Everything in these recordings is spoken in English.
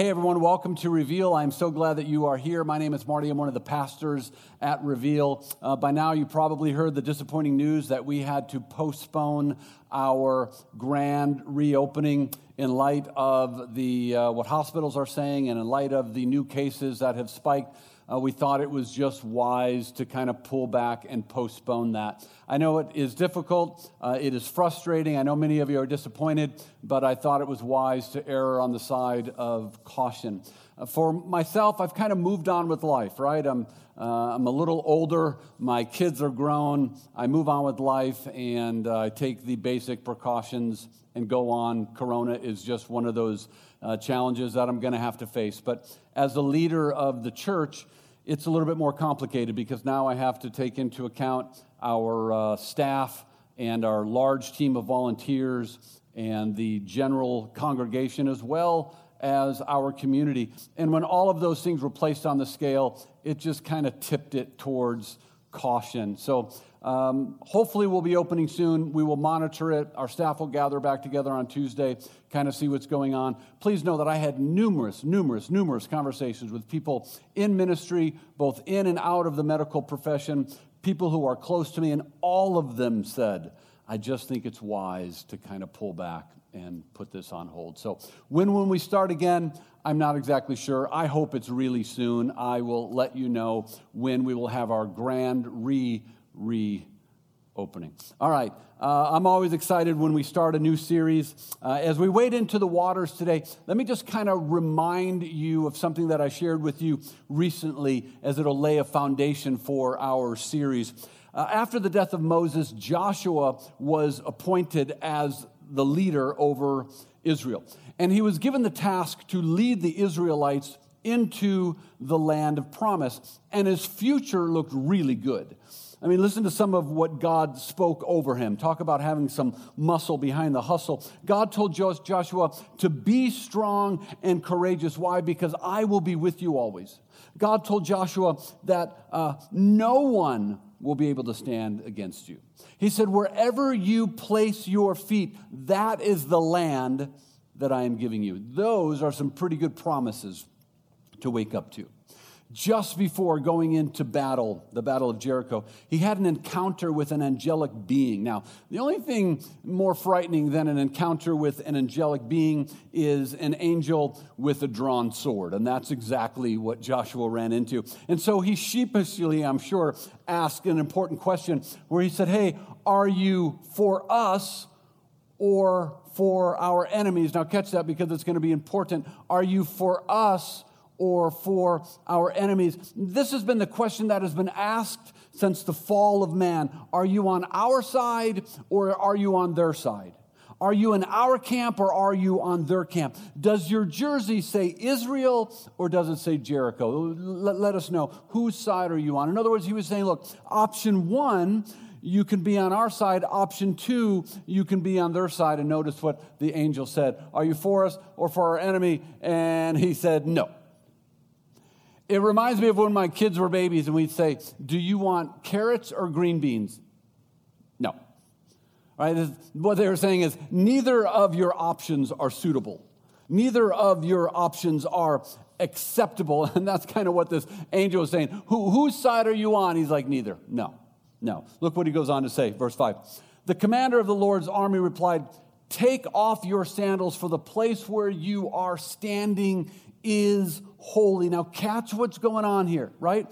hey, everyone, welcome to Reveal. I'm so glad that you are here. My name is Marty. I'm one of the pastors at Reveal. Uh, by now, you probably heard the disappointing news that we had to postpone our grand reopening in light of the, uh, what hospitals are saying and in light of the new cases that have spiked uh, we thought it was just wise to kind of pull back and postpone that. I know it is difficult, uh, it is frustrating. I know many of you are disappointed, but I thought it was wise to err on the side of caution. Uh, for myself, I've kind of moved on with life, right? I'm, uh, I'm a little older, my kids are grown, I move on with life, and uh, I take the basic precautions and go on. Corona is just one of those uh, challenges that I'm going to have to face. But as a leader of the church, it's a little bit more complicated because now I have to take into account our uh, staff and our large team of volunteers and the general congregation as well as our community. And when all of those things were placed on the scale, it just kind of tipped it towards caution. So um, hopefully, we'll be opening soon. We will monitor it. Our staff will gather back together on Tuesday, kind of see what's going on. Please know that I had numerous, numerous, numerous conversations with people in ministry, both in and out of the medical profession, people who are close to me, and all of them said, I just think it's wise to kind of pull back and put this on hold. So, when when we start again, I'm not exactly sure. I hope it's really soon. I will let you know when we will have our grand re reopening. All right, uh, I'm always excited when we start a new series. Uh, as we wade into the waters today, let me just kind of remind you of something that I shared with you recently as it'll lay a foundation for our series. Uh, after the death of Moses, Joshua was appointed as the leader over Israel. And he was given the task to lead the Israelites into the land of promise. And his future looked really good. I mean, listen to some of what God spoke over him. Talk about having some muscle behind the hustle. God told Joshua to be strong and courageous. Why? Because I will be with you always. God told Joshua that uh, no one will be able to stand against you. He said, Wherever you place your feet, that is the land that I am giving you. Those are some pretty good promises to wake up to just before going into battle, the Battle of Jericho, he had an encounter with an angelic being. Now, the only thing more frightening than an encounter with an angelic being is an angel with a drawn sword. And that's exactly what Joshua ran into. And so he sheepishly, I'm sure, asked an important question where he said, Hey, are you for us or for our enemies? Now, catch that because it's going to be important. Are you for us? Or for our enemies? This has been the question that has been asked since the fall of man. Are you on our side or are you on their side? Are you in our camp or are you on their camp? Does your jersey say Israel or does it say Jericho? Let, let, us know whose side are you on. In other words, he was saying, look, option one, you can be on our side. Option two, you can be on their side. And notice what the angel said Are you for us or for our enemy? And he said, No. It reminds me of when my kids were babies and we'd say, Do you want carrots or green beans? No. Right? What they were saying is, neither of your options are suitable. Neither of your options are acceptable. And that's kind of what this angel is saying. Who, whose side are you on? He's like, Neither. No. No. Look what he goes on to say, verse 5. The commander of the Lord's army replied, Take off your sandals, for the place where you are standing is holy. Now, catch what's going on here, right?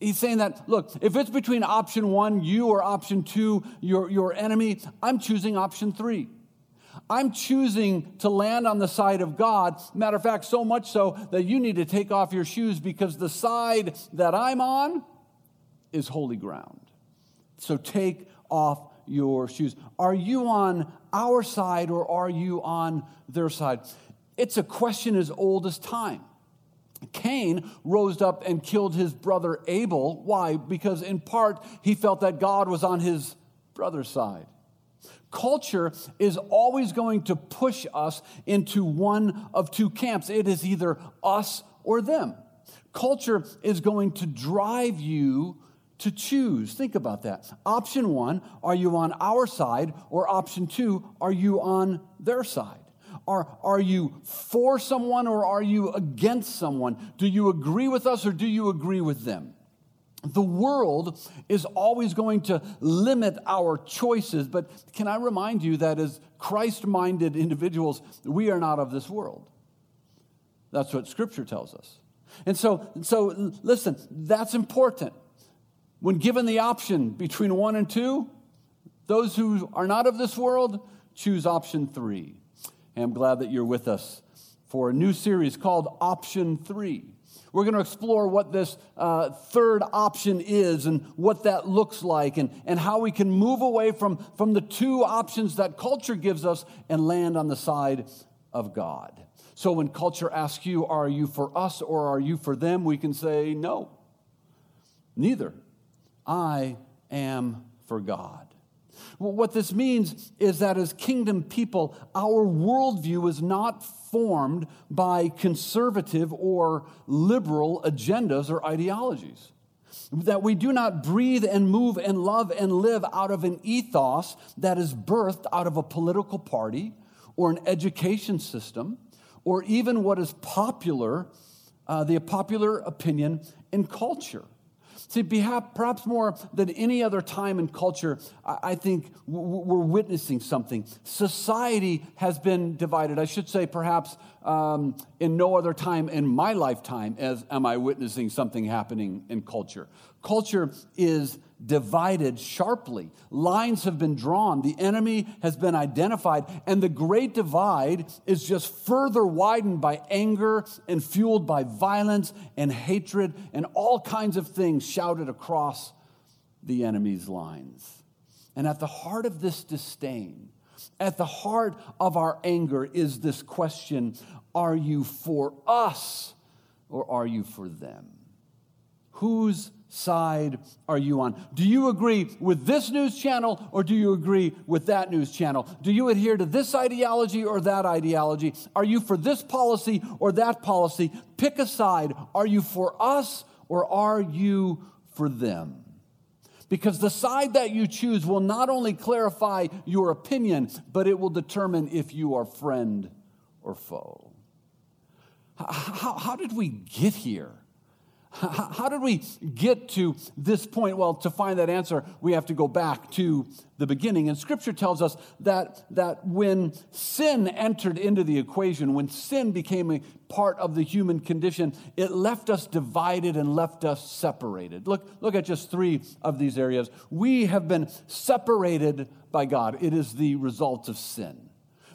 He's saying that, look, if it's between option one, you, or option two, your, your enemy, I'm choosing option three. I'm choosing to land on the side of God. Matter of fact, so much so that you need to take off your shoes because the side that I'm on is holy ground. So take off your shoes. Are you on our side or are you on their side? It's a question as old as time. Cain rose up and killed his brother Abel. Why? Because in part he felt that God was on his brother's side. Culture is always going to push us into one of two camps. It is either us or them. Culture is going to drive you to choose. Think about that. Option one, are you on our side? Or option two, are you on their side? Are, are you for someone or are you against someone? Do you agree with us or do you agree with them? The world is always going to limit our choices, but can I remind you that as Christ minded individuals, we are not of this world. That's what Scripture tells us. And so, so listen, that's important. When given the option between one and two, those who are not of this world choose option three. And I'm glad that you're with us for a new series called Option Three. We're going to explore what this uh, third option is and what that looks like and, and how we can move away from, from the two options that culture gives us and land on the side of God. So when culture asks you, Are you for us or are you for them? we can say, No, neither. I am for God. What this means is that as kingdom people, our worldview is not formed by conservative or liberal agendas or ideologies. That we do not breathe and move and love and live out of an ethos that is birthed out of a political party or an education system or even what is popular, uh, the popular opinion in culture. See, perhaps more than any other time in culture, I think we're witnessing something. Society has been divided. I should say, perhaps um, in no other time in my lifetime as am I witnessing something happening in culture. Culture is divided sharply. Lines have been drawn. The enemy has been identified. And the great divide is just further widened by anger and fueled by violence and hatred and all kinds of things shouted across the enemy's lines. And at the heart of this disdain, at the heart of our anger is this question Are you for us or are you for them? Whose side are you on? Do you agree with this news channel or do you agree with that news channel? Do you adhere to this ideology or that ideology? Are you for this policy or that policy? Pick a side. Are you for us or are you for them? Because the side that you choose will not only clarify your opinion, but it will determine if you are friend or foe. How, how did we get here? How did we get to this point? Well, to find that answer, we have to go back to the beginning. And scripture tells us that, that when sin entered into the equation, when sin became a part of the human condition, it left us divided and left us separated. Look, look at just three of these areas. We have been separated by God, it is the result of sin.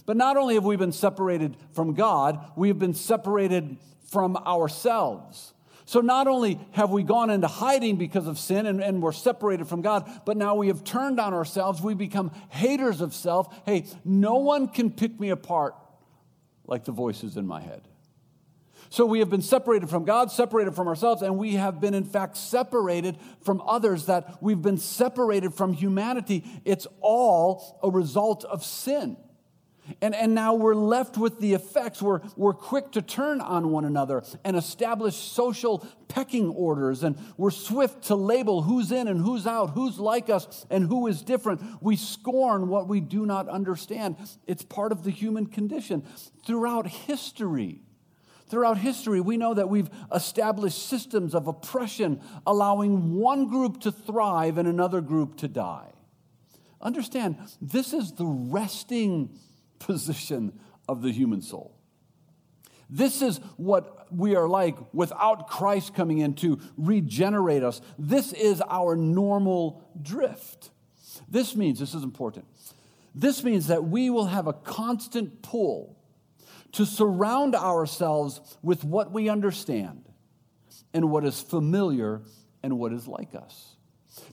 But not only have we been separated from God, we have been separated from ourselves. So not only have we gone into hiding because of sin and, and, we're separated from God, but now we have turned on ourselves. We become haters of self. Hey, no one can pick me apart like the voices in my head. So we have been separated from God, separated from ourselves, and we have been, in fact, separated from others, that we've been separated from humanity. It's all a result of sin. And, and now we're left with the effects. We're, we're quick to turn on one another and establish social pecking orders. And we're swift to label who's in and who's out, who's like us and who is different. We scorn what we do not understand. It's part of the human condition. Throughout history, throughout history, we know that we've established systems of oppression, allowing one group to thrive and another group to die. Understand, this is the resting position of the human soul. This is what we are like without Christ coming in to regenerate us. This is our normal drift. This means, this is important, this means that we will have a constant pull to surround ourselves with what we understand and what is familiar and what is like us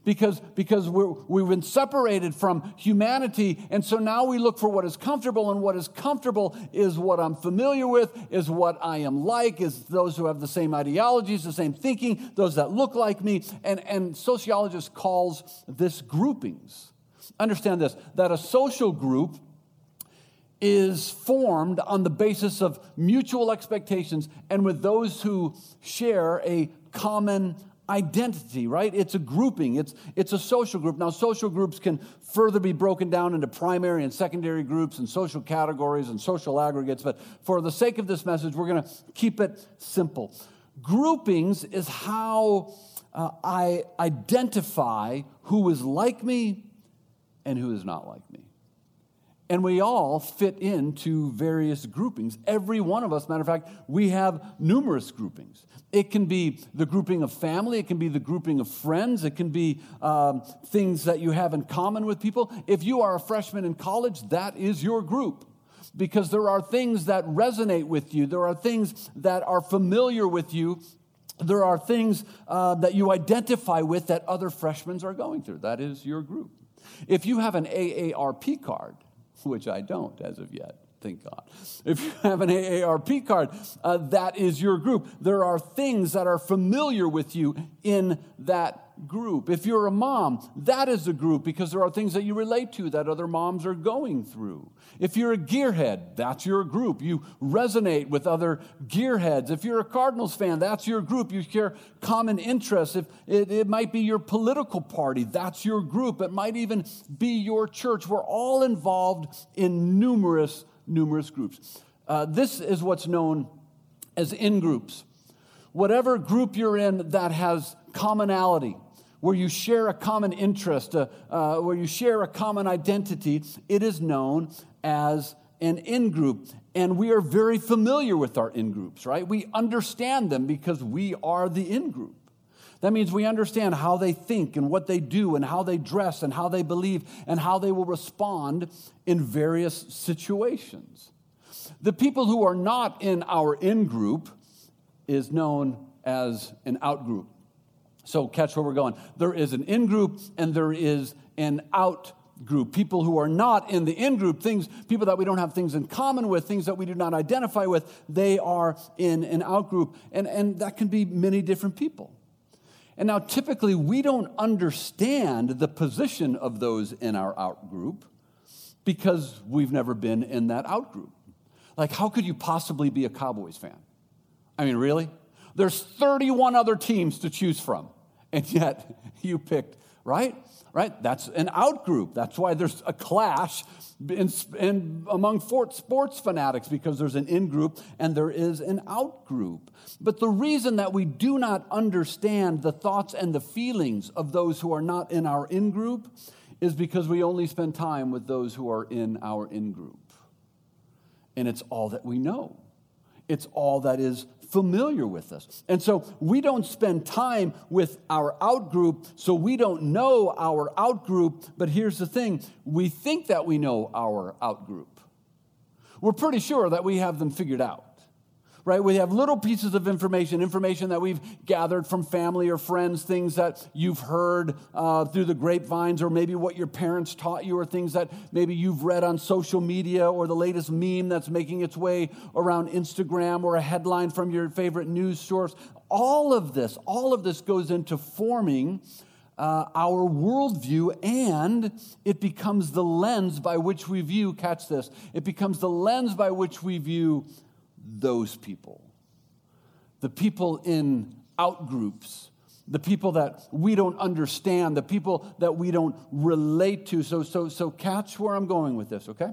because, because we have been separated from humanity. And so now we look for what is comfortable, and what is comfortable is what I'm familiar with, is what I am like, is those who have the same ideologies, the same thinking, those that look like me. And, and sociologists calls this groupings. Understand this, that a social group is formed on the basis of mutual expectations and with those who share a common identity, right? It's a grouping, it's, it's a social group. Now, social groups can further be broken down into primary and secondary groups and social categories and social aggregates, but for the sake of this message, we're going to keep it simple. Groupings is how uh, I identify who is like me and who is not like me. And we all fit into various groupings. Every one of us, matter of fact, we have numerous groupings. It can be the grouping of family, it can be the grouping of friends, it can be um, things that you have in common with people. If you are a freshman in college, that is your group because there are things that resonate with you, there are things that are familiar with you. There are things uh, that you identify with that other freshmen are going through. That is your group. If you have an AARP card, which I don't as of yet, thank God. If you have an AARP card, uh, that is your group. There are things that are familiar with you in that group. If you're a mom, that is a group because there are things that you relate to that other moms are going through. If you're a gearhead, that's your group. You resonate with other gearheads. If you're a Cardinals fan, that's your group. You share common interests. If it, it might be your political party, that's your group. It might even be your church. We're all involved in numerous, numerous groups. Uh, this is what's known as in groups. Whatever group you're in that has commonality, where you share a common interest, uh, uh, where you share a common identity, it is known as an in group. And we are very familiar with our in groups, right? We understand them because we are the in group. That means we understand how they think and what they do and how they dress and how they believe and how they will respond in various situations. The people who are not in our in group is known as an out group. So, catch where we're going. There is an in group and there is an out group. People who are not in the in group, things, people that we don't have things in common with, things that we do not identify with, they are in an out group. And, and that can be many different people. And now, typically, we don't understand the position of those in our out group because we've never been in that out group. Like, how could you possibly be a Cowboys fan? I mean, really? There's 31 other teams to choose from, and yet you picked, right? Right? That's an outgroup. That's why there's a clash in, in, among sports fanatics because there's an in group and there is an out group. But the reason that we do not understand the thoughts and the feelings of those who are not in our in group is because we only spend time with those who are in our in group. And it's all that we know. It's all that is familiar with us. And so we don't spend time with our out group, so we don't know our out group. But here's the thing we think that we know our out group. We're pretty sure that we have them figured out right? We have little pieces of information, information that we've gathered from family or friends, things that you've heard uh, through the grapevines, or maybe what your parents taught you, or things that maybe you've read on social media, or the latest meme that's making its way around Instagram, or a headline from your favorite news source. All of this, all of this goes into forming. Uh, our worldview, and it becomes the lens by which we view, catch this, it becomes the lens by which we view those people. The people in outgroups, the people that we don't understand, the people that we don't relate to. So, so, so catch where I'm going with this, okay?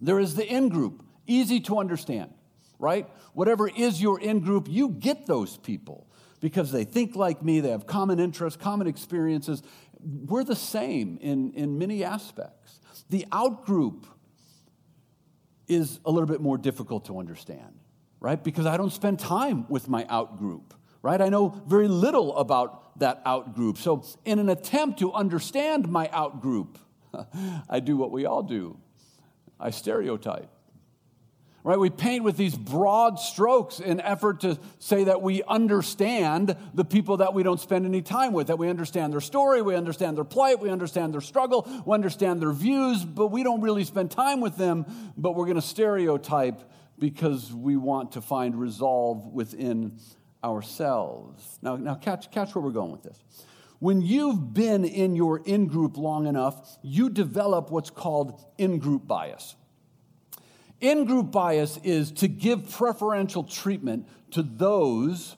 There is the in group, easy to understand, right? Whatever is your in group, you get those people because they think like me, they have common interests, common experiences. We're the same in, in many aspects. The out group, is a little bit more difficult to understand, right? Because I don't spend time with my out group, right? I know very little about that out group. So, in an attempt to understand my out group, I do what we all do I stereotype right? We paint with these broad strokes in effort to say that we understand the people that we don't spend any time with, that we understand their story, we understand their plight, we understand their struggle, we understand their views, but we don't really spend time with them, but we're going to stereotype because we want to find resolve within ourselves. Now, now catch, catch where we're going with this. When you've been in your in group long enough, you develop what's called in group bias. In group bias is to give preferential treatment to those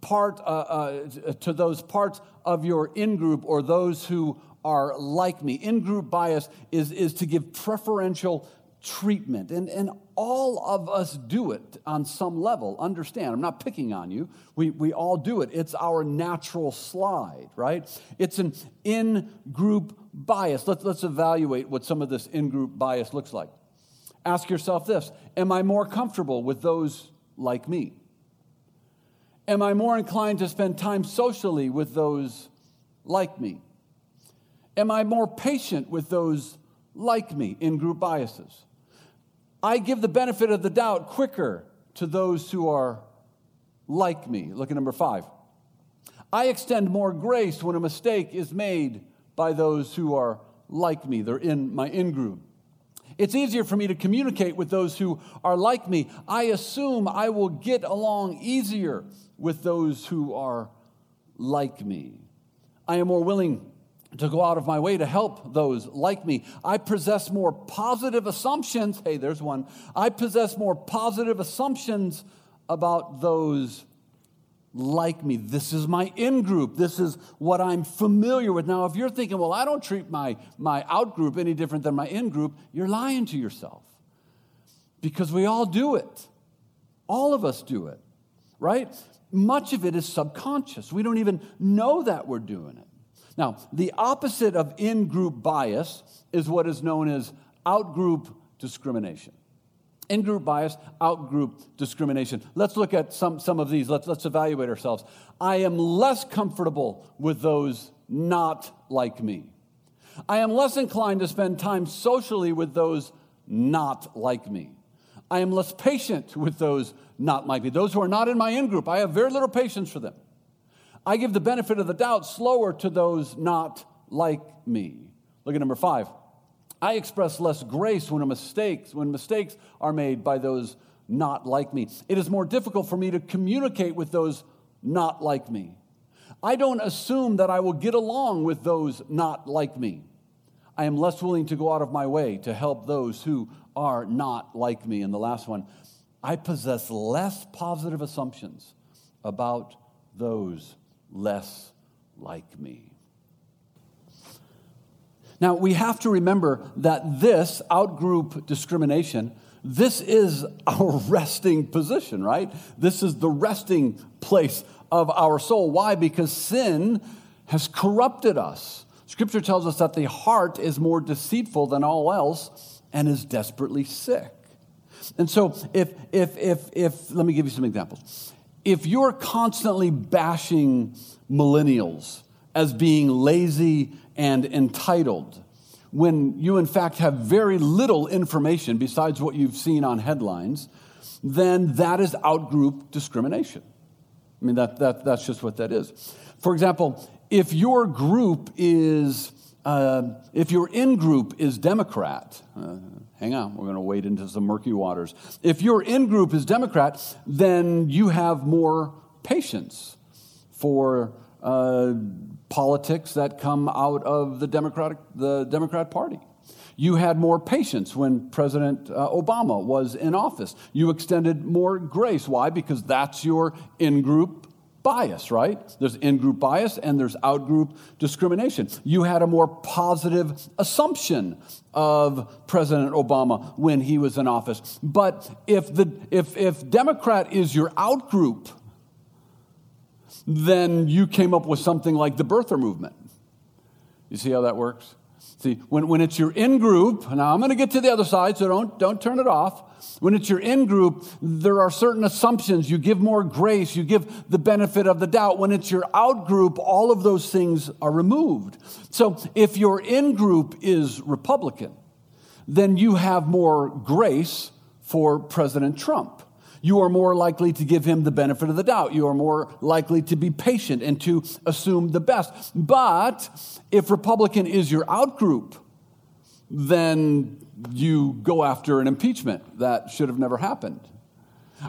part uh, uh, to those parts of your in group or those who are like me. In group bias is, is to give preferential treatment. And, and all of us do it on some level. Understand, I'm not picking on you. We, we all do it. It's our natural slide, right? It's an in group bias. Let's, let's evaluate what some of this in group bias looks like. Ask yourself this Am I more comfortable with those like me? Am I more inclined to spend time socially with those like me? Am I more patient with those like me in group biases? I give the benefit of the doubt quicker to those who are like me. Look at number five. I extend more grace when a mistake is made by those who are like me. They're in my in group. It's easier for me to communicate with those who are like me. I assume I will get along easier with those who are like me. I am more willing to go out of my way to help those like me. I possess more positive assumptions. Hey, there's one. I possess more positive assumptions about those like me. This is my in group. This is what I'm familiar with. Now, if you're thinking, well, I don't treat my, my out group any different than my in group, you're lying to yourself. Because we all do it. All of us do it, right? Much of it is subconscious. We don't even know that we're doing it. Now, the opposite of in group bias is what is known as out group discrimination. In group bias, out group discrimination. Let's look at some, some of these. Let's, let's evaluate ourselves. I am less comfortable with those not like me. I am less inclined to spend time socially with those not like me. I am less patient with those not like me. Those who are not in my in group, I have very little patience for them. I give the benefit of the doubt slower to those not like me. Look at number five. I express less grace when mistakes when mistakes are made by those not like me. It is more difficult for me to communicate with those not like me. I don't assume that I will get along with those not like me. I am less willing to go out of my way to help those who are not like me. And the last one, I possess less positive assumptions about those less like me. Now, we have to remember that this outgroup discrimination, this is our resting position, right? This is the resting place of our soul. Why? Because sin has corrupted us. Scripture tells us that the heart is more deceitful than all else and is desperately sick. And so, if, if, if, if, let me give you some examples if you're constantly bashing millennials as being lazy and entitled, when you in fact have very little information besides what you've seen on headlines, then that is outgroup discrimination. I mean, that, that, that's just what that is. For example, if your group is, uh, if your in group is Democrat, uh, hang on, we're going to wade into some murky waters. If your in group is Democrat, then you have more patience for uh, politics that come out of the Democratic, the Democrat Party. You had more patience when President uh, Obama was in office. You extended more grace. Why? Because that's your in group bias, right? There's in group bias and there's out group discrimination. You had a more positive assumption of President Obama when he was in office. But if, the, if, if Democrat is your out group, then you came up with something like the birther movement. You see how that works? See, when, when it's your in group, now I'm going to get to the other side, so don't, don't turn it off. When it's your in group, there are certain assumptions. You give more grace, you give the benefit of the doubt. When it's your out group, all of those things are removed. So if your in group is Republican, then you have more grace for President Trump. You are more likely to give him the benefit of the doubt. You are more likely to be patient and to assume the best. But if Republican is your out group, then you go after an impeachment. That should have never happened.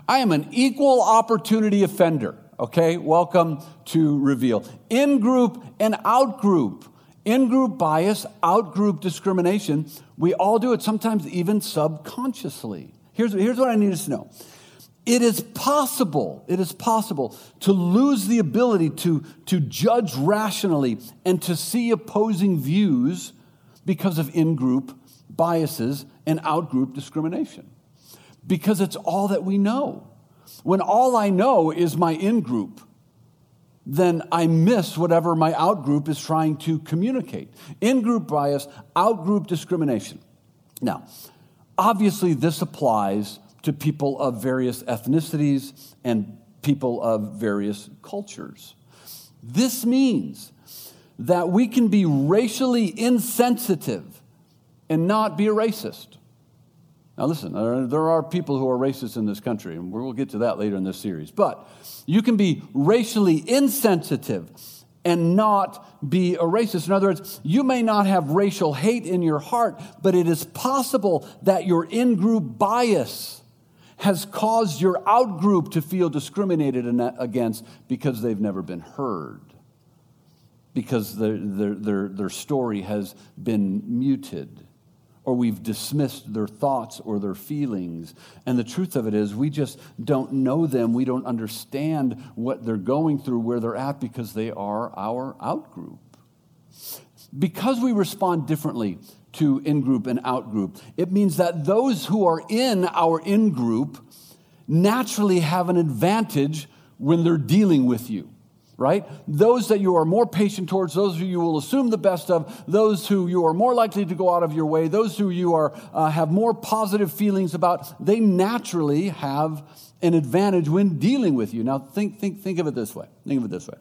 I am an equal opportunity offender, okay? Welcome to Reveal. In group and out group. In group bias, out group discrimination. We all do it, sometimes even subconsciously. Here's, here's what I need us to know it is possible, it is possible to lose the ability to, to judge rationally and to see opposing views because of in group biases and out group discrimination. Because it's all that we know. When all I know is my in group, then I miss whatever my out group is trying to communicate. In group bias, out group discrimination. Now, obviously, this applies to people of various ethnicities and people of various cultures. This means that we can be racially insensitive and not be a racist. Now, listen, there are people who are racist in this country, and we'll get to that later in this series. But you can be racially insensitive and not be a racist. In other words, you may not have racial hate in your heart, but it is possible that your in group bias has caused your outgroup to feel discriminated against because they've never been heard, because their, their, their, their story has been muted, or we've dismissed their thoughts or their feelings. And the truth of it is, we just don't know them. We don't understand what they're going through, where they're at, because they are our outgroup. Because we respond differently to in group and out group. It means that those who are in our in group naturally have an advantage when they're dealing with you, right? Those that you are more patient towards, those who you will assume the best of, those who you are more likely to go out of your way, those who you are, uh, have more positive feelings about, they naturally have an advantage when dealing with you. Now, think, think, think of it this way. Think of it this way.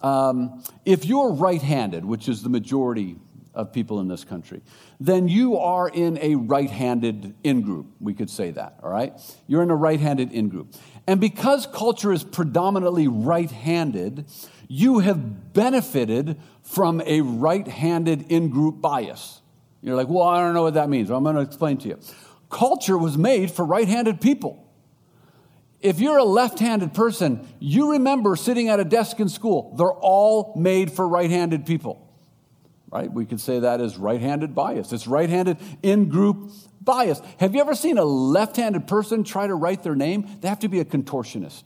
Um, if you're right handed, which is the majority of people in this country, then you are in a right handed in group. We could say that, all right? You're in a right handed in group. And because culture is predominantly right handed, you have benefited from a right handed in group bias. You're like, well, I don't know what that means. Well, I'm going to explain to you. Culture was made for right handed people. If you're a left handed person, you remember sitting at a desk in school, they're all made for right handed people right? We could say that is right handed bias. It's right handed in group bias. Have you ever seen a left handed person try to write their name? They have to be a contortionist,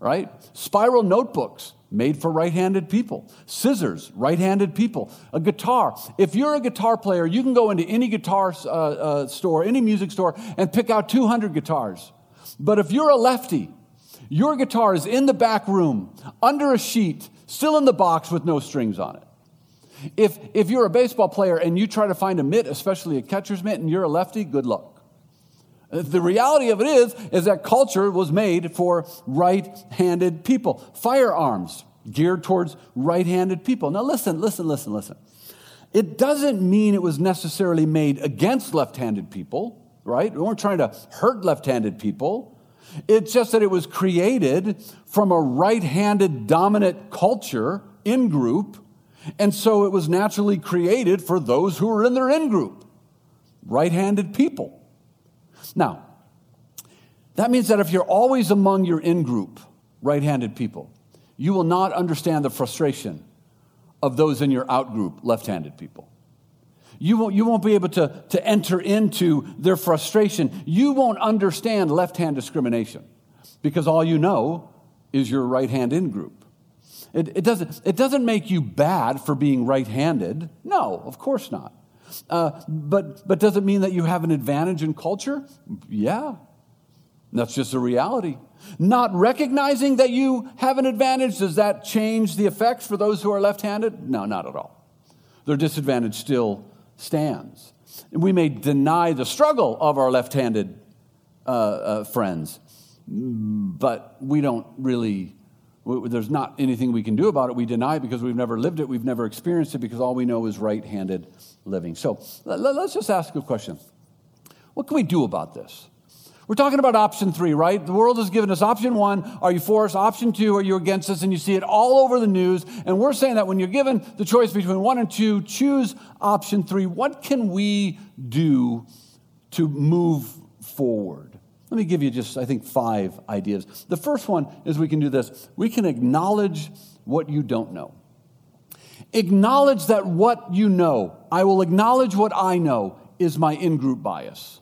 right? Spiral notebooks made for right handed people, scissors, right handed people, a guitar. If you're a guitar player, you can go into any guitar uh, uh, store, any music store, and pick out 200 guitars. But if you're a lefty, your guitar is in the back room, under a sheet, still in the box with no strings on it. If, if you're a baseball player and you try to find a mitt, especially a catcher's mitt, and you're a lefty, good luck. The reality of it is, is that culture was made for right-handed people. Firearms geared towards right-handed people. Now listen, listen, listen, listen. It doesn't mean it was necessarily made against left-handed people, right? We weren't trying to hurt left-handed people. It's just that it was created from a right-handed dominant culture in group and so it was naturally created for those who were in their in group, right handed people. Now, that means that if you're always among your in group, right handed people, you will not understand the frustration of those in your out group, left handed people. You won't, you won't be able to, to enter into their frustration. You won't understand left hand discrimination because all you know is your right hand in group. It, it, doesn't, it doesn't make you bad for being right handed. No, of course not. Uh, but, but does it mean that you have an advantage in culture? Yeah, that's just a reality. Not recognizing that you have an advantage, does that change the effects for those who are left handed? No, not at all. Their disadvantage still stands. We may deny the struggle of our left handed uh, uh, friends, but we don't really there's not anything we can do about it. We deny it because we've never lived it, we've never experienced it, because all we know is right handed living. So let's just ask a question What can we do about this? We're talking about option three, right? The world has given us option one. Are you for us? Option two, are you against us? And you see it all over the news. And we're saying that when you're given the choice between one and two, choose option three. What can we do to move forward? Let me give you just, I think, five ideas. The first one is we can do this we can acknowledge what you don't know. Acknowledge that what you know, I will acknowledge what I know, is my in group bias.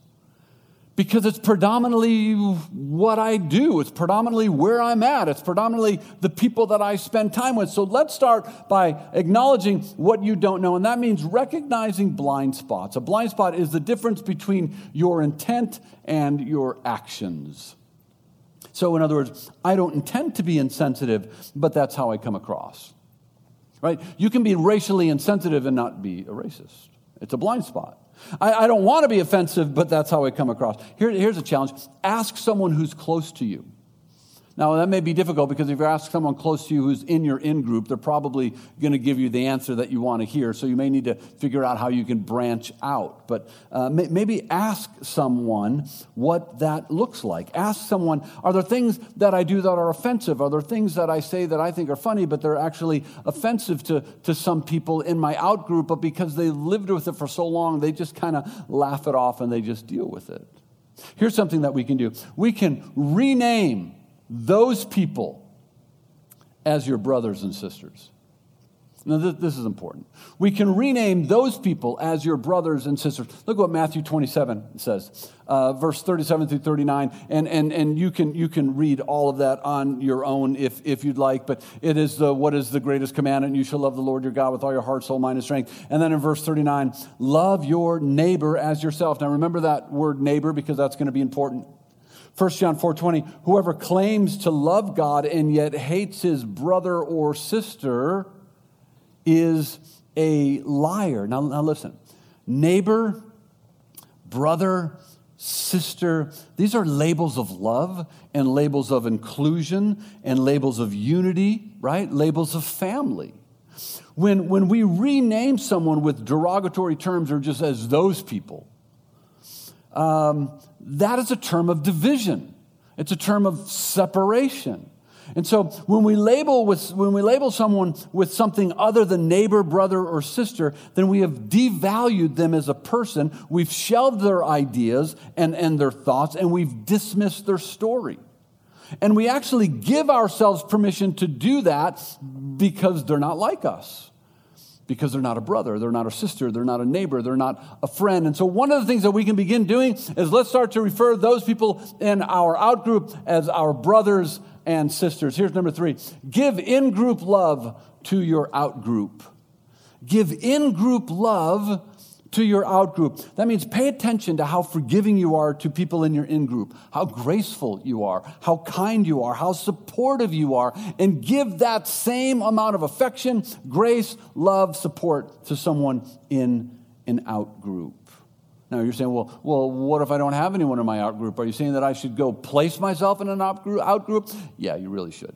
Because it's predominantly what I do. It's predominantly where I'm at. It's predominantly the people that I spend time with. So let's start by acknowledging what you don't know. And that means recognizing blind spots. A blind spot is the difference between your intent and your actions. So, in other words, I don't intend to be insensitive, but that's how I come across. Right? You can be racially insensitive and not be a racist. It's a blind spot. I, I don't want to be offensive, but that's how I come across. Here, here's a challenge ask someone who's close to you. Now, that may be difficult because if you ask someone close to you who's in your in group, they're probably going to give you the answer that you want to hear. So you may need to figure out how you can branch out. But uh, may, maybe ask someone what that looks like. Ask someone, are there things that I do that are offensive? Are there things that I say that I think are funny, but they're actually offensive to, to some people in my out group? But because they lived with it for so long, they just kind of laugh it off and they just deal with it. Here's something that we can do we can rename those people as your brothers and sisters. Now, this is important. We can rename those people as your brothers and sisters. Look what Matthew 27 says, uh, verse 37 through 39. And, and, and you, can, you can read all of that on your own if, if you'd like. But it is the, what is the greatest commandment? You shall love the Lord your God with all your heart, soul, mind, and strength. And then in verse 39, love your neighbor as yourself. Now, remember that word neighbor because that's going to be important. 1 John 4:20 Whoever claims to love God and yet hates his brother or sister is a liar. Now, now listen. Neighbor, brother, sister, these are labels of love and labels of inclusion and labels of unity, right? Labels of family. When, when we rename someone with derogatory terms or just as those people, um, that is a term of division. It's a term of separation. And so when we label with, when we label someone with something other than neighbor, brother, or sister, then we have devalued them as a person. We've shelved their ideas and, and their thoughts, and we've dismissed their story. And we actually give ourselves permission to do that because they're not like us because they're not a brother, they're not a sister, they're not a neighbor, they're not a friend. And so, one of the things that we can begin doing is let's start to refer those people in our outgroup as our brothers and sisters. Here's number three give in group love to your outgroup. Give in group love to your outgroup. That means pay attention to how forgiving you are to people in your in group, how graceful you are, how kind you are, how supportive you are, and give that same amount of affection, grace, love, support to someone in an outgroup. Now you're saying, well, well, what if I don't have anyone in my outgroup? Are you saying that I should go place myself in an outgroup? Yeah, you really should.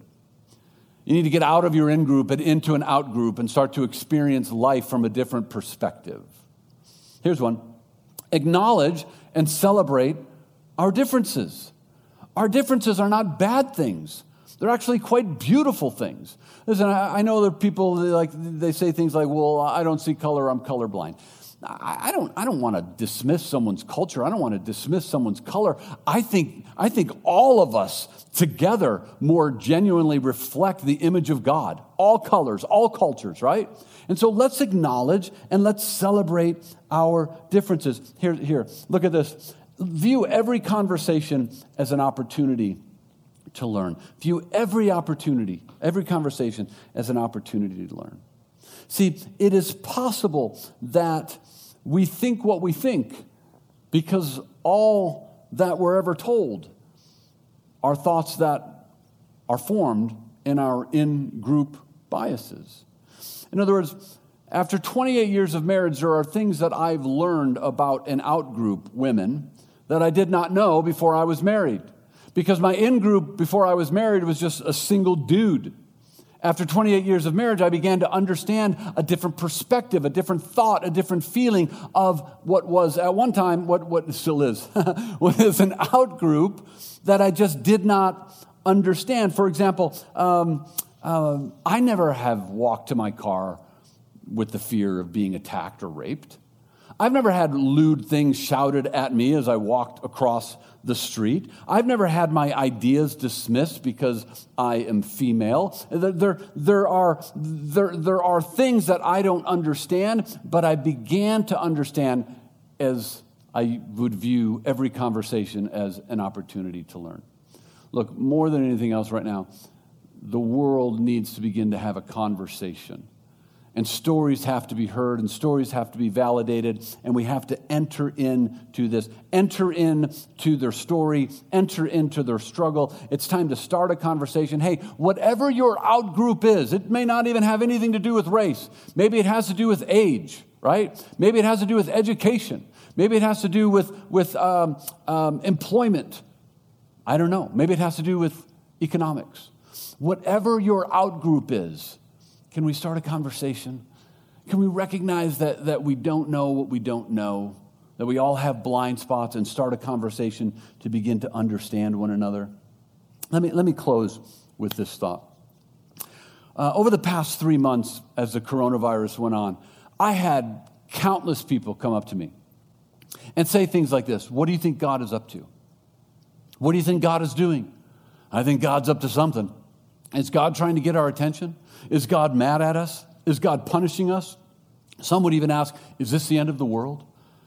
You need to get out of your in group and into an out group and start to experience life from a different perspective. Here's one acknowledge and celebrate our differences. Our differences are not bad things. They're actually quite beautiful things. Listen, I, know that people like they say things like, "Well, I don't see color; I'm colorblind." I don't, I don't want to dismiss someone's culture. I don't want to dismiss someone's color. I think, I think all of us together more genuinely reflect the image of God. All colors, all cultures, right? And so let's acknowledge and let's celebrate our differences. Here, here, look at this. View every conversation as an opportunity to learn. View every opportunity, every conversation as an opportunity to learn. See, it is possible that we think what we think because all that we're ever told are thoughts that are formed in our in group biases. In other words, after 28 years of marriage, there are things that I've learned about an out group women that I did not know before I was married. Because my in group before I was married was just a single dude. After 28 years of marriage, I began to understand a different perspective, a different thought, a different feeling of what was at one time, what, what still is, was an outgroup that I just did not understand. For example, um, uh, I never have walked to my car with the fear of being attacked or raped. I've never had lewd things shouted at me as I walked across the street. I've never had my ideas dismissed because I am female. There, there, are, there, there are things that I don't understand, but I began to understand as I would view every conversation as an opportunity to learn. Look, more than anything else right now, the world needs to begin to have a conversation. And stories have to be heard, and stories have to be validated, and we have to enter into this. Enter into their story, enter into their struggle. It's time to start a conversation. Hey, whatever your outgroup is, it may not even have anything to do with race. Maybe it has to do with age, right? Maybe it has to do with education. Maybe it has to do with, with um, um, employment. I don't know. Maybe it has to do with economics. Whatever your outgroup is, can we start a conversation? Can we recognize that, that we don't know what we don't know? That we all have blind spots and start a conversation to begin to understand one another? Let me, let me close with this thought. Uh, over the past three months, as the coronavirus went on, I had countless people come up to me and say things like this What do you think God is up to? What do you think God is doing? I think God's up to something. Is God trying to get our attention? Is God mad at us? Is God punishing us? Some would even ask, Is this the end of the world?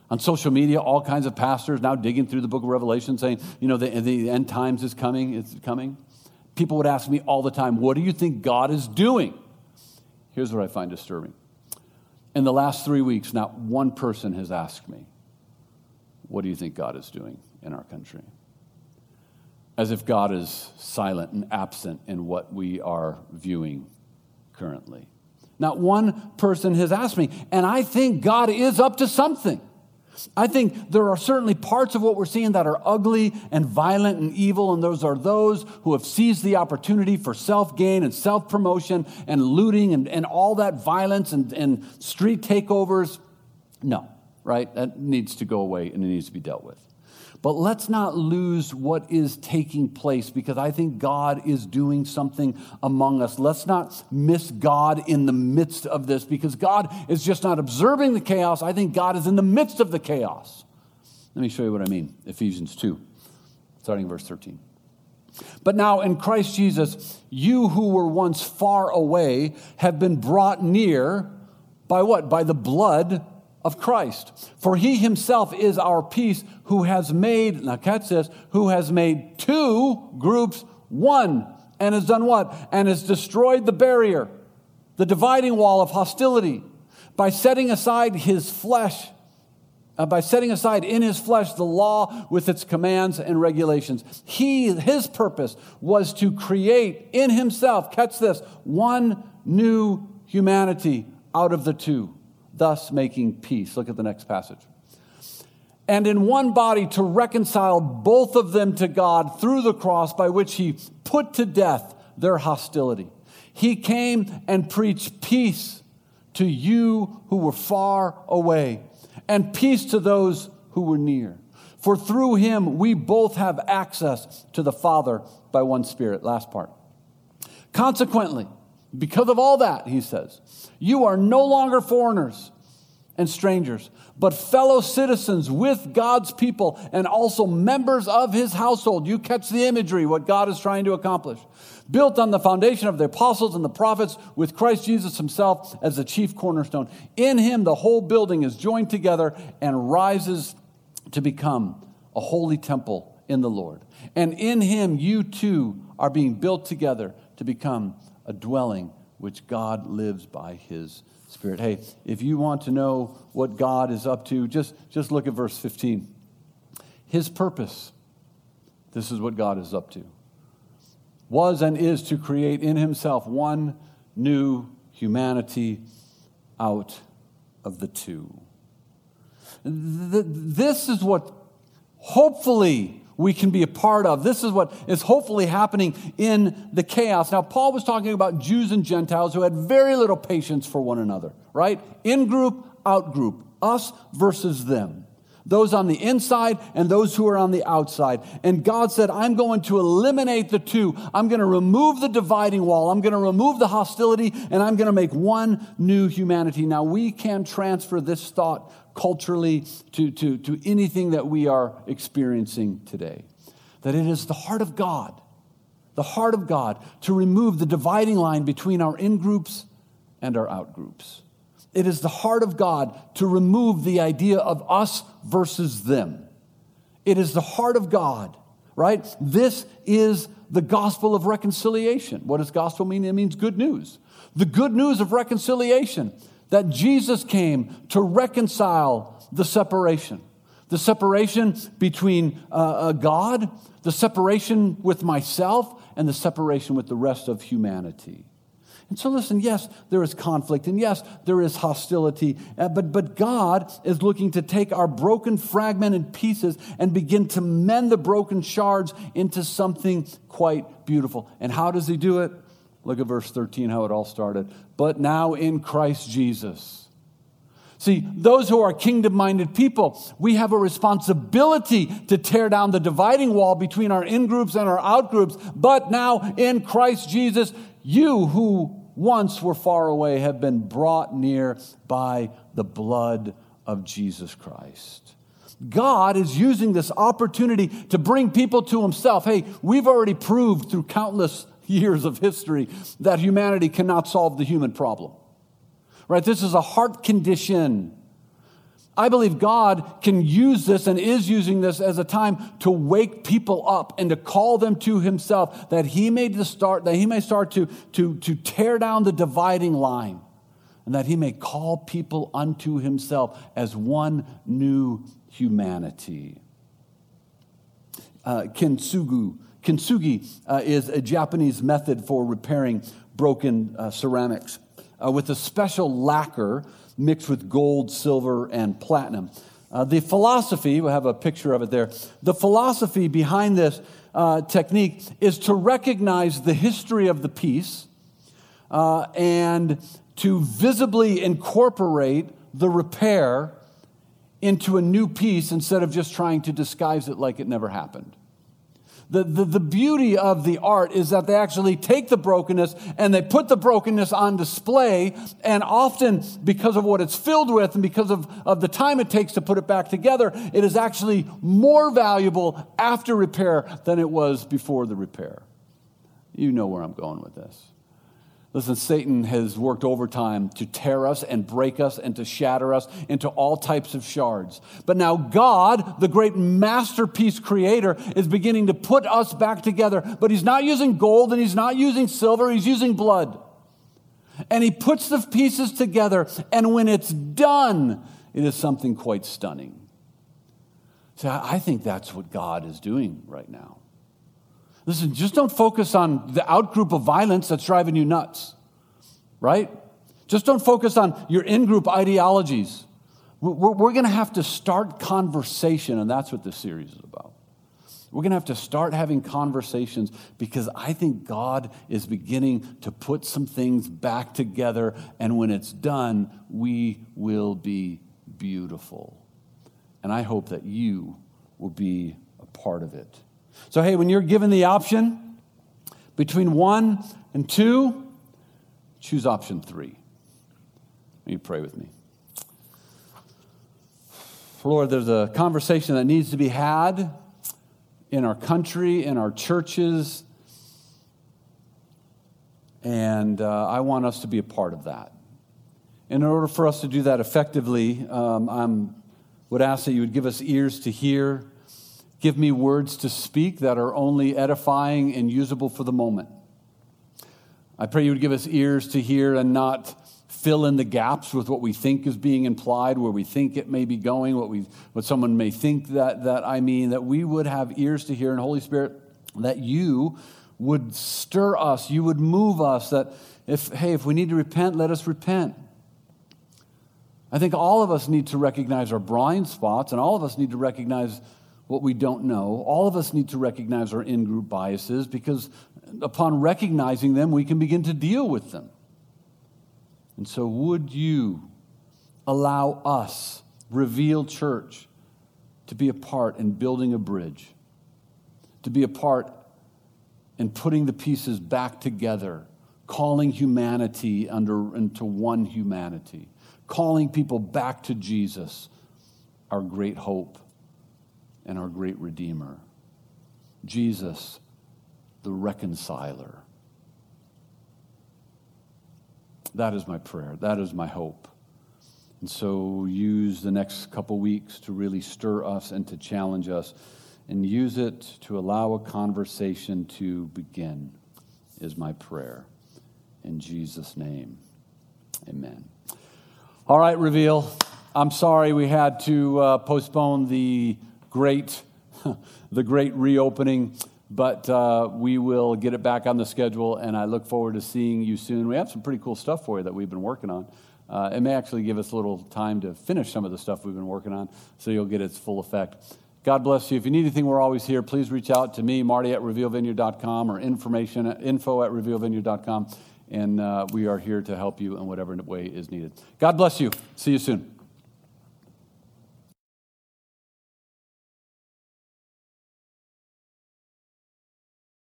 On social media, all kinds of pastors now digging through the book of Revelation saying, you know, the, the end times is coming, it's coming. People would ask me all the time, What do you think God is doing? Here's what I find disturbing. In the last three weeks, not one person has asked me, What do you think God is doing in our country? As if God is silent and absent in what we are viewing currently. Not one person has asked me, and I think God is up to something. I think there are certainly parts of what we're seeing that are ugly and violent and evil, and those are those who have seized the opportunity for self gain and self promotion and looting and, and all that violence and, and street takeovers. No, right? That needs to go away and it needs to be dealt with. But let's not lose what is taking place because I think God is doing something among us. Let's not miss God in the midst of this because God is just not observing the chaos. I think God is in the midst of the chaos. Let me show you what I mean. Ephesians 2, starting verse 13. But now in Christ Jesus, you who were once far away have been brought near by what? By the blood of Christ. For he himself is our peace, who has made, now catch this, who has made two groups one, and has done what? And has destroyed the barrier, the dividing wall of hostility, by setting aside his flesh, uh, by setting aside in his flesh the law with its commands and regulations. He, his purpose was to create in himself, catch this, one new humanity out of the two thus making peace. Look at the next passage. And in one body to reconcile both of them to God through the cross by which he put to death their hostility. He came and preached peace to you who were far away, and peace to those who were near. For through him we both have access to the Father by one Spirit. Last part. Consequently, because of all that, he says, you are no longer foreigners and strangers, but fellow citizens with God's people and also members of his household. You catch the imagery, what God is trying to accomplish. Built on the foundation of the apostles and the prophets, with Christ Jesus himself as the chief cornerstone. In him, the whole building is joined together and rises to become a holy temple in the Lord. And in him, you too are being built together to become a dwelling which God lives by his Spirit. Hey, if you want to know what God is up to, just, just look at verse 15. His purpose, this is what God is up to, was and is to create in himself one new humanity out of the two. This is what hopefully we can be a part of. This is what is hopefully happening in the chaos. Now, Paul was talking about Jews and Gentiles who had very little patience for one another, right? In group, out group, us versus them. Those on the inside and those who are on the outside. And God said, I'm going to eliminate the two. I'm going to remove the dividing wall. I'm going to remove the hostility and I'm going to make one new humanity. Now, we can transfer this thought culturally to, to, to anything that we are experiencing today. That it is the heart of God, the heart of God, to remove the dividing line between our in groups and our out groups. It is the heart of God to remove the idea of us versus them. It is the heart of God, right? This is the gospel of reconciliation. What does gospel mean? It means good news. The good news of reconciliation that Jesus came to reconcile the separation the separation between uh, uh, God, the separation with myself, and the separation with the rest of humanity. And so, listen, yes, there is conflict, and yes, there is hostility, uh, but, but God is looking to take our broken, fragmented pieces and begin to mend the broken shards into something quite beautiful. And how does He do it? Look at verse 13, how it all started. But now in Christ Jesus See, those who are kingdom minded people, we have a responsibility to tear down the dividing wall between our in groups and our out groups. But now in Christ Jesus, you who once were far away have been brought near by the blood of Jesus Christ. God is using this opportunity to bring people to Himself. Hey, we've already proved through countless years of history that humanity cannot solve the human problem right? This is a heart condition. I believe God can use this and is using this as a time to wake people up and to call them to himself that he may start that he may start to, to, to tear down the dividing line and that he may call people unto himself as one new humanity. Uh, kintsugi, kintsugi uh, is a Japanese method for repairing broken uh, ceramics uh, with a special lacquer mixed with gold, silver, and platinum. Uh, the philosophy, we have a picture of it there. The philosophy behind this uh, technique is to recognize the history of the piece and to visibly incorporate the repair into a new piece instead of just trying to disguise it like it never happened. The, the, the, beauty of the art is that they actually take the brokenness and they put the brokenness on display. And often, because of what it's filled with and because of, of the time it takes to put it back together, it is actually more valuable after repair than it was before the repair. You know where I'm going with this. Listen, Satan has worked overtime to tear us and break us and to shatter us into all types of shards. But now God, the great masterpiece creator, is beginning to put us back together. But he's not using gold and he's not using silver, he's using blood. And he puts the pieces together, and when it's done, it is something quite stunning. So I think that's what God is doing right now. Listen, just don't focus on the outgroup of violence that's driving you nuts, right? Just don't focus on your in group ideologies. We're, we're going to have to start conversation, and that's what this series is about. We're going to have to start having conversations because I think God is beginning to put some things back together, and when it's done, we will be beautiful. And I hope that you will be a part of it. So, hey, when you're given the option between one and two, choose option three. You pray with me. Lord, there's a conversation that needs to be had in our country, in our churches, and uh, I want us to be a part of that. In order for us to do that effectively, um, I would ask that you would give us ears to hear Give me words to speak that are only edifying and usable for the moment. I pray you would give us ears to hear and not fill in the gaps with what we think is being implied, where we think it may be going, what, we, what someone may think that, that I mean, that we would have ears to hear, and Holy Spirit, that you would stir us, you would move us, that if, hey, if we need to repent, let us repent. I think all of us need to recognize our blind spots, and all of us need to recognize what we don't know. All of us need to recognize our in group biases because upon recognizing them, we can begin to deal with them. And so, would you allow us, Reveal Church, to be a part in building a bridge, to be a part in putting the pieces back together, calling humanity under into one humanity, calling people back to Jesus, our great hope and our great Redeemer, Jesus, the reconciler. That is my prayer. That is my hope. And so use the next couple weeks to really stir us and to challenge us, and use it to allow a conversation to begin, is my prayer. In Jesus' name, amen. All right, Reveal. I'm sorry we had to uh, postpone the great, the great reopening, but uh, we will get it back on the schedule, and I look forward to seeing you soon. We have some pretty cool stuff for you that we've been working on. Uh, it may actually give us a little time to finish some of the stuff we've been working on, so you'll get its full effect. God bless you. If you need anything, we're always here. Please reach out to me, Marty at revealvineyard.com, or information info at revealvineyard.com and uh, we are here to help you in whatever way is needed. God bless you. See you soon.